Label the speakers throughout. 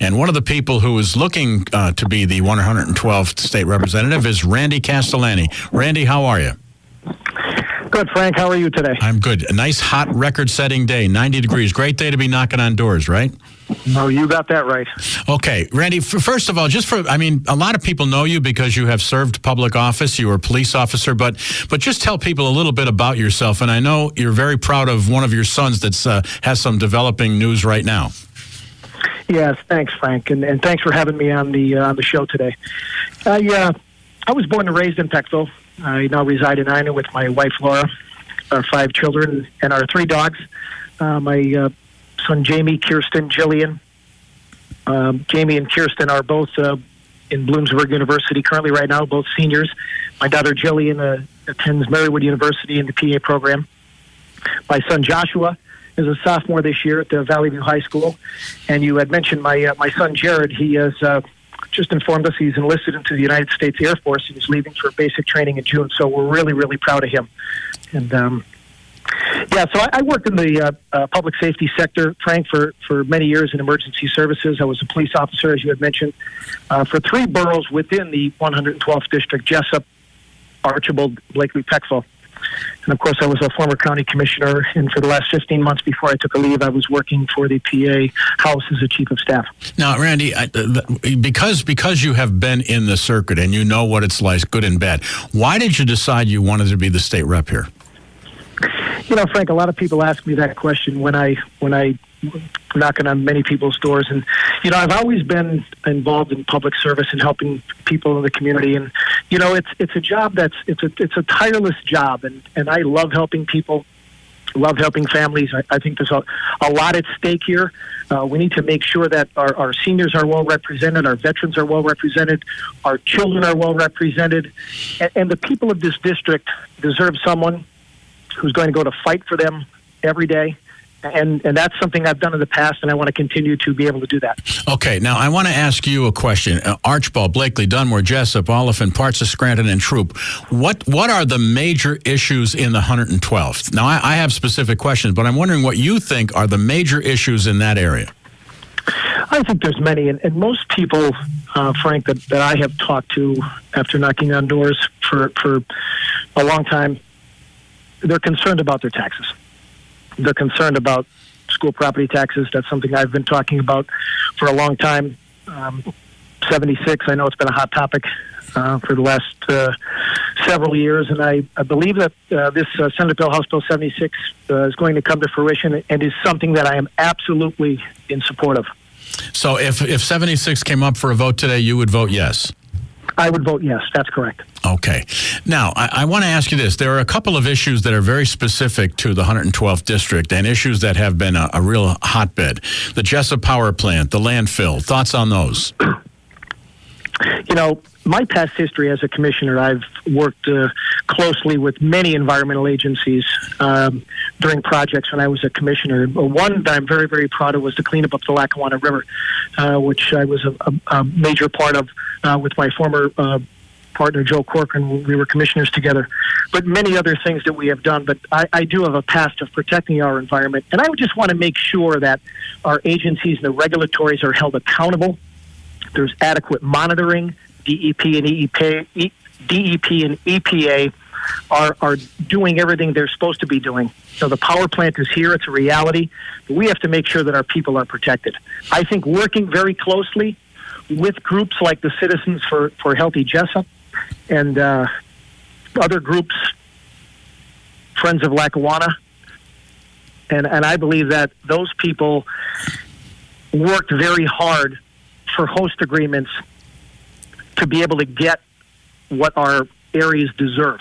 Speaker 1: And one of the people who is looking uh, to be the 112th state representative is Randy Castellani. Randy, how are you?
Speaker 2: Good, Frank. How are you today?
Speaker 1: I'm good. A nice hot record setting day, 90 degrees. Great day to be knocking on doors, right?
Speaker 2: No, you got that right.
Speaker 1: Okay, Randy, first of all, just for, I mean, a lot of people know you because you have served public office. You were a police officer, but, but just tell people a little bit about yourself. And I know you're very proud of one of your sons that uh, has some developing news right now.
Speaker 2: Yes, thanks, Frank, and, and thanks for having me on the uh, on the show today. Uh, I was born and raised in Peckville. I now reside in Eynon with my wife Laura, our five children, and our three dogs. Uh, my uh, son Jamie, Kirsten, Jillian. Um, Jamie and Kirsten are both uh, in Bloomsburg University currently right now, both seniors. My daughter Jillian uh, attends Marywood University in the PA program. My son Joshua is a sophomore this year at the Valley View High School. And you had mentioned my uh, my son Jared. He has uh, just informed us he's enlisted into the United States Air Force he's leaving for basic training in June. So we're really really proud of him. And um, yeah, so I, I worked in the uh, uh, public safety sector, Frank, for, for many years in emergency services. I was a police officer, as you had mentioned, uh, for three boroughs within the 112th district: Jessup, Archbald, Blakely, Peckville. And of course, I was a former county commissioner, and for the last 15 months before I took a leave, I was working for the PA House as a chief of staff.
Speaker 1: Now, Randy, I, the, because because you have been in the circuit and you know what it's like, good and bad. Why did you decide you wanted to be the state rep here?
Speaker 2: You know, Frank, a lot of people ask me that question when I when I knocking on many people's doors. And you know I've always been involved in public service and helping people in the community. And you know it's it's a job that's it's a it's a tireless job. And and I love helping people love helping families. I, I think there's a, a lot at stake here. Uh, we need to make sure that our, our seniors are well represented our veterans are well represented our children are well represented. And, and the people of this district deserve someone who's going to go to fight for them every day and and that's something I've done in the past, and I want to continue to be able to do that.
Speaker 1: Okay, now I want to ask you a question: uh, Archbald, Blakely, Dunmore, Jessup, Olyphant, parts of Scranton, and Throop. What what are the major issues in the 112th? Now I, I have specific questions, but I'm wondering what you think are the major issues in that area.
Speaker 2: I think there's many, and, and most people, uh, Frank, that, that I have talked to after knocking on doors for for a long time, they're concerned about their taxes they're concerned about school property taxes. That's something I've been talking about for a long time. Um, 76, I know it's been a hot topic uh, for the last uh, several years, and I, I believe that uh, this uh, Senate Bill, House Bill 76, uh, is going to come to fruition and is something that I am absolutely in support of.
Speaker 1: So if, if 76 came up for a vote today, you would vote yes?
Speaker 2: I would vote yes. That's correct.
Speaker 1: Okay. Now, I, I want to ask you this. There are a couple of issues that are very specific to the 112th district and issues that have been a, a real hotbed. The Jessup Power Plant, the landfill. Thoughts on those?
Speaker 2: You know, my past history as a commissioner, I've worked uh, closely with many environmental agencies um, during projects when I was a commissioner. One that I'm very, very proud of was the cleanup of the Lackawanna River, uh, which I was a, a, a major part of uh, with my former uh, partner Joe Corcoran. We were commissioners together, but many other things that we have done. But I, I do have a past of protecting our environment, and I would just want to make sure that our agencies and the regulatories are held accountable. There's adequate monitoring. DEP and DEP and EPA are are doing everything they're supposed to be doing. So the power plant is here; it's a reality. But we have to make sure that our people are protected. I think working very closely with groups like the Citizens for for Healthy Jessup and uh, other groups, Friends of Lackawanna, and and I believe that those people worked very hard for host agreements to be able to get what our areas deserve.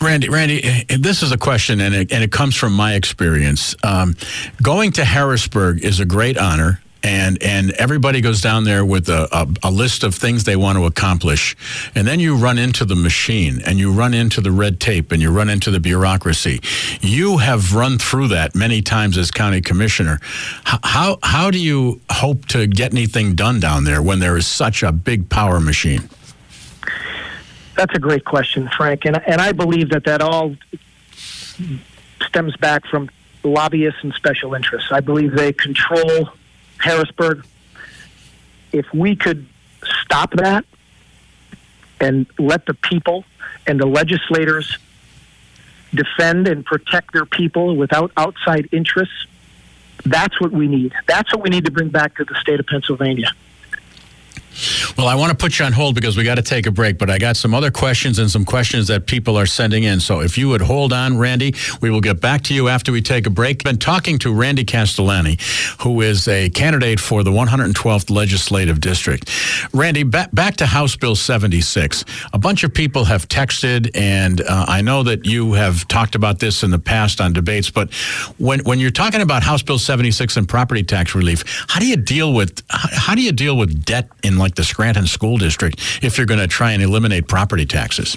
Speaker 1: Randy, Randy, eh, this is a question, and it, and it comes from my experience. Um, going to Harrisburg is a great honor and and everybody goes down there with a, a, a list of things they want to accomplish, and then you run into the machine, and you run into the red tape, and you run into the bureaucracy. You have run through that many times as county commissioner. H- how how do you hope to get anything done down there when there is such a big power machine?
Speaker 2: That's a great question, Frank, and and I believe that that all stems back from lobbyists and special interests. I believe they control Harrisburg. If we could stop that and let the people and the legislators defend and protect their people without outside interests, that's what we need. That's what we need to bring back to the state of Pennsylvania.
Speaker 1: Well, I want to put you on hold because we got to take a break, but I got some other questions and some questions that people are sending in. So if you would hold on, Randy, we will get back to you after we take a break. I've Been talking to Randy Castellani, who is a candidate for the 112th Legislative District. Randy, back, back to House Bill 76. A bunch of people have texted, and uh, I know that you have talked about this in the past on debates, but when, when you're talking about House Bill 76 and property tax relief, how do you deal with how do you deal with debt in like the Scranton School District if you're going to try and eliminate property taxes?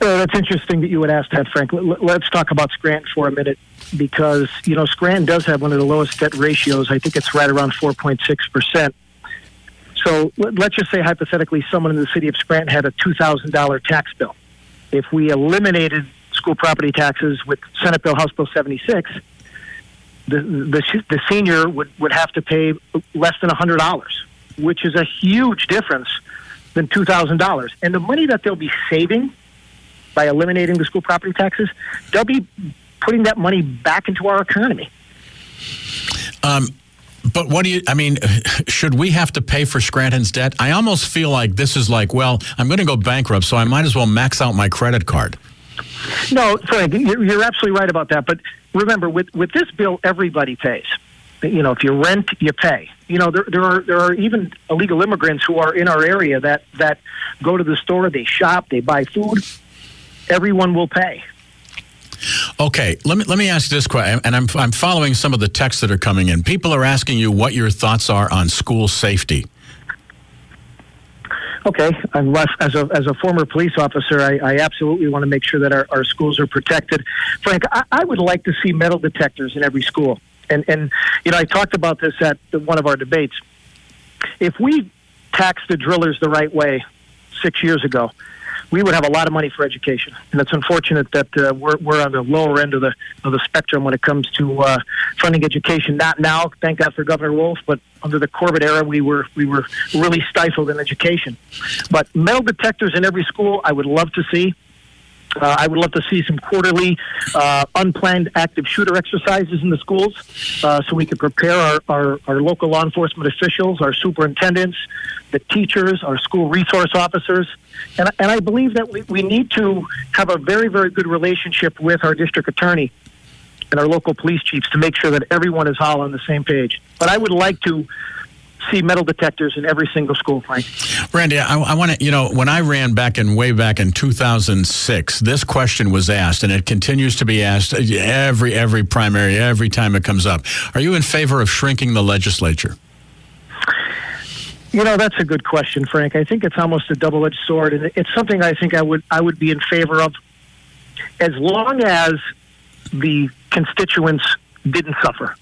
Speaker 2: Uh, that's interesting that you would ask that, Frank. Let's talk about Scranton for a minute because, you know, Scranton does have one of the lowest debt ratios. I think it's right around 4.6%. So let's just say hypothetically someone in the city of Scranton had a $2,000 tax bill. If we eliminated school property taxes with Senate Bill House Bill 76, the, the, the senior would, would have to pay less than $100 which is a huge difference than $2,000. And the money that they'll be saving by eliminating the school property taxes, they'll be putting that money back into our economy.
Speaker 1: Um, but what do you, I mean, should we have to pay for Scranton's debt? I almost feel like this is like, well, I'm going to go bankrupt, so I might as well max out my credit card.
Speaker 2: No, Frank, you're absolutely right about that. But remember, with, with this bill, everybody pays. You know, if you rent, you pay. You know, there, there are there are even illegal immigrants who are in our area that that go to the store, they shop, they buy food. Everyone will pay.
Speaker 1: Okay, let me let me ask this question, and I'm I'm following some of the texts that are coming in. People are asking you what your thoughts are on school safety.
Speaker 2: Okay, unless as a as a former police officer, I, I absolutely want to make sure that our, our schools are protected. Frank, I, I would like to see metal detectors in every school. And and you know, I talked about this at one of our debates. If we taxed the drillers the right way six years ago, we would have a lot of money for education. And it's unfortunate that uh, we're we're on the lower end of the of the spectrum when it comes to uh, funding education. Not now, thank God for Governor Wolf, but under the Corbett era, we were we were really stifled in education. But metal detectors in every school, I would love to see. Uh, I would love to see some quarterly uh, unplanned active shooter exercises in the schools uh, so we could prepare our, our, our, local law enforcement officials, our superintendents, the teachers, our school resource officers. And, and I believe that we, we need to have a very, very good relationship with our district attorney and our local police chiefs to make sure that everyone is all on the same page. But I would like to see metal detectors in every single school, Frank.
Speaker 1: Randy, I, I want to, you know, when I ran back in way back in 2006, this question was asked, and it continues to be asked every every primary, every time it comes up. Are you in favor of shrinking the legislature?
Speaker 2: You know, that's a good question, Frank. I think it's almost a double-edged sword, and it's something I think I would I would be in favor of, as long as the constituents didn't suffer.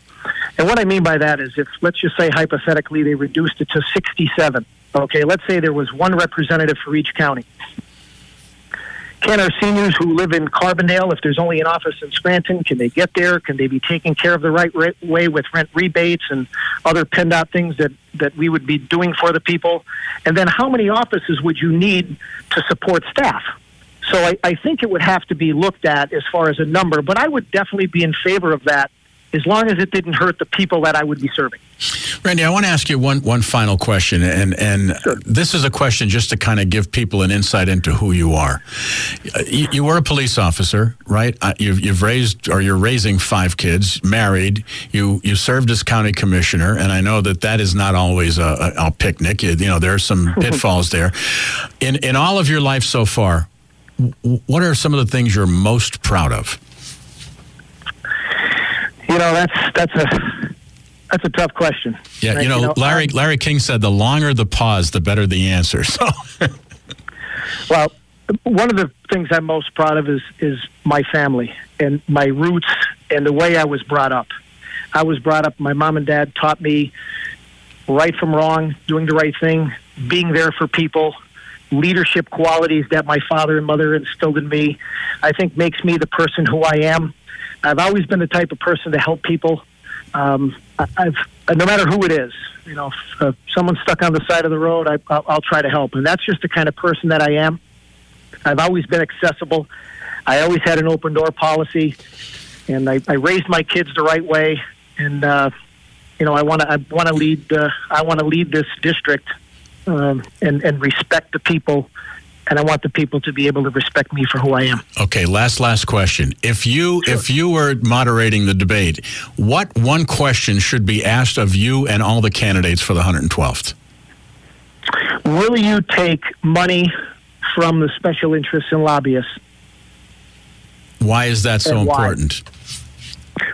Speaker 2: And what I mean by that is if, let's just say hypothetically, they reduced it to 67. Okay, let's say there was one representative for each county. Can our seniors who live in Carbondale, if there's only an office in Scranton, can they get there? Can they be taken care of the right way with rent rebates and other PennDOT things that, that we would be doing for the people? And then how many offices would you need to support staff? So I, I think it would have to be looked at as far as a number, but I would definitely be in favor of that as long as it didn't hurt the people that I would be serving.
Speaker 1: Randy, I want to ask you one one final question, and and sure. this is a question just to kind of give people an insight into who you are. You, you were a police officer, right? Uh, you've, you've raised or you're raising five kids, married. You you served as county commissioner, and I know that that is not always a, a, a picnic. You, you know, there are some pitfalls there. In in all of your life so far, what are some of the things you're most proud of?
Speaker 2: You know that's that's a that's a tough question.
Speaker 1: Yeah,
Speaker 2: Right,
Speaker 1: you know, Larry um, Larry King said the longer the pause, the better the answer. So,
Speaker 2: Well, one of the things I'm most proud of is is my family and my roots and the way I was brought up. I was brought up. My mom and dad taught me right from wrong, doing the right thing, being there for people, leadership qualities that my father and mother instilled in me. I think makes me the person who I am. I've always been the type of person to help people. Um, I've no matter who it is, you know, if uh, someone's stuck on the side of the road, I, I'll, I'll try to help, and that's just the kind of person that I am. I've always been accessible. I always had an open door policy, and I, I raised my kids the right way. And uh, you know, I want to I want to lead uh, I want to lead this district um, and and respect the people, and I want the people to be able to respect me for who I am.
Speaker 1: okay, last last question. If you if you were moderating the debate, what one question should be asked of you and all the candidates for the 112th?
Speaker 2: Will you take money from the special interests and lobbyists?
Speaker 1: Why is that so important?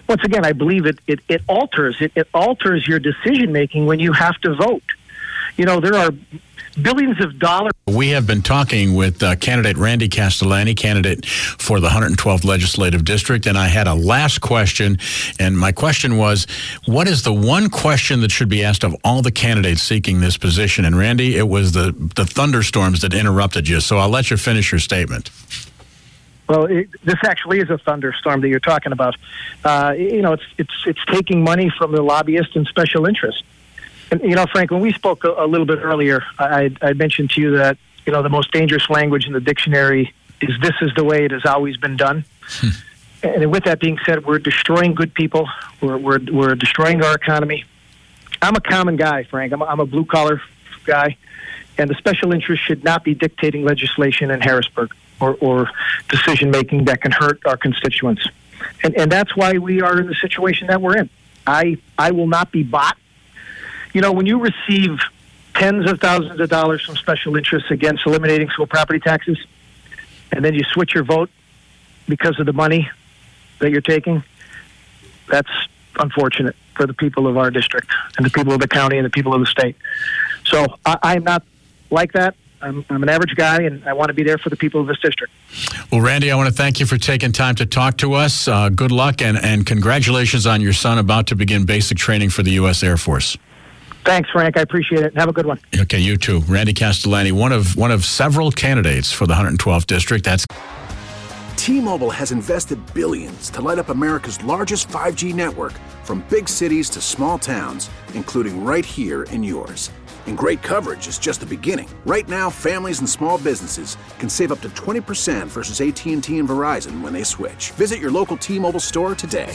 Speaker 2: Once again, I believe it it, it alters it, it alters your decision making when you have to vote. You know, there are billions of dollars.
Speaker 1: We have been talking with uh, candidate Randy Castellani, candidate for the 112th Legislative District, and I had a last question. And my question was, what is the one question that should be asked of all the candidates seeking this position? And Randy, it was the the thunderstorms that interrupted you. So I'll let you finish your statement.
Speaker 2: Well, it, this actually is a thunderstorm that you're talking about. Uh, you know, it's it's it's taking money from the lobbyists and special interests. And you know, Frank, when we spoke a, a little bit earlier, I, I mentioned to you that you know the most dangerous language in the dictionary is "this is the way it has always been done." Hmm. and with that being said, we're destroying good people. We're we're, we're destroying our economy. I'm a common guy, Frank. I'm a, I'm a blue collar guy, and the special interest should not be dictating legislation in Harrisburg or, or decision making that can hurt our constituents. And, and that's why we are in the situation that we're in. I, I will not be bought. You know, when you receive tens of thousands of dollars from special interests against eliminating school property taxes, and then you switch your vote because of the money that you're taking, that's unfortunate for the people of our district and the people of the county and the people of the state. So I, I'm not like that. I'm, I'm an average guy, and I want to be there for the people of this district.
Speaker 1: Well, Randy, I want to thank you for taking time to talk to us. Uh, good luck and, and congratulations on your son about to begin basic training for the U.S. Air Force.
Speaker 2: Thanks, Frank. I appreciate it. Have a good one.
Speaker 1: Okay, you too. Randy Castellani, one of one of several candidates for the 112th district. That's
Speaker 3: T-Mobile has invested billions to light up America's largest 5G network from big cities to small towns, including right here in yours. And great coverage is just the beginning. Right now, families and small businesses can save up to 20% versus AT&T and Verizon when they switch. Visit your local T-Mobile store today.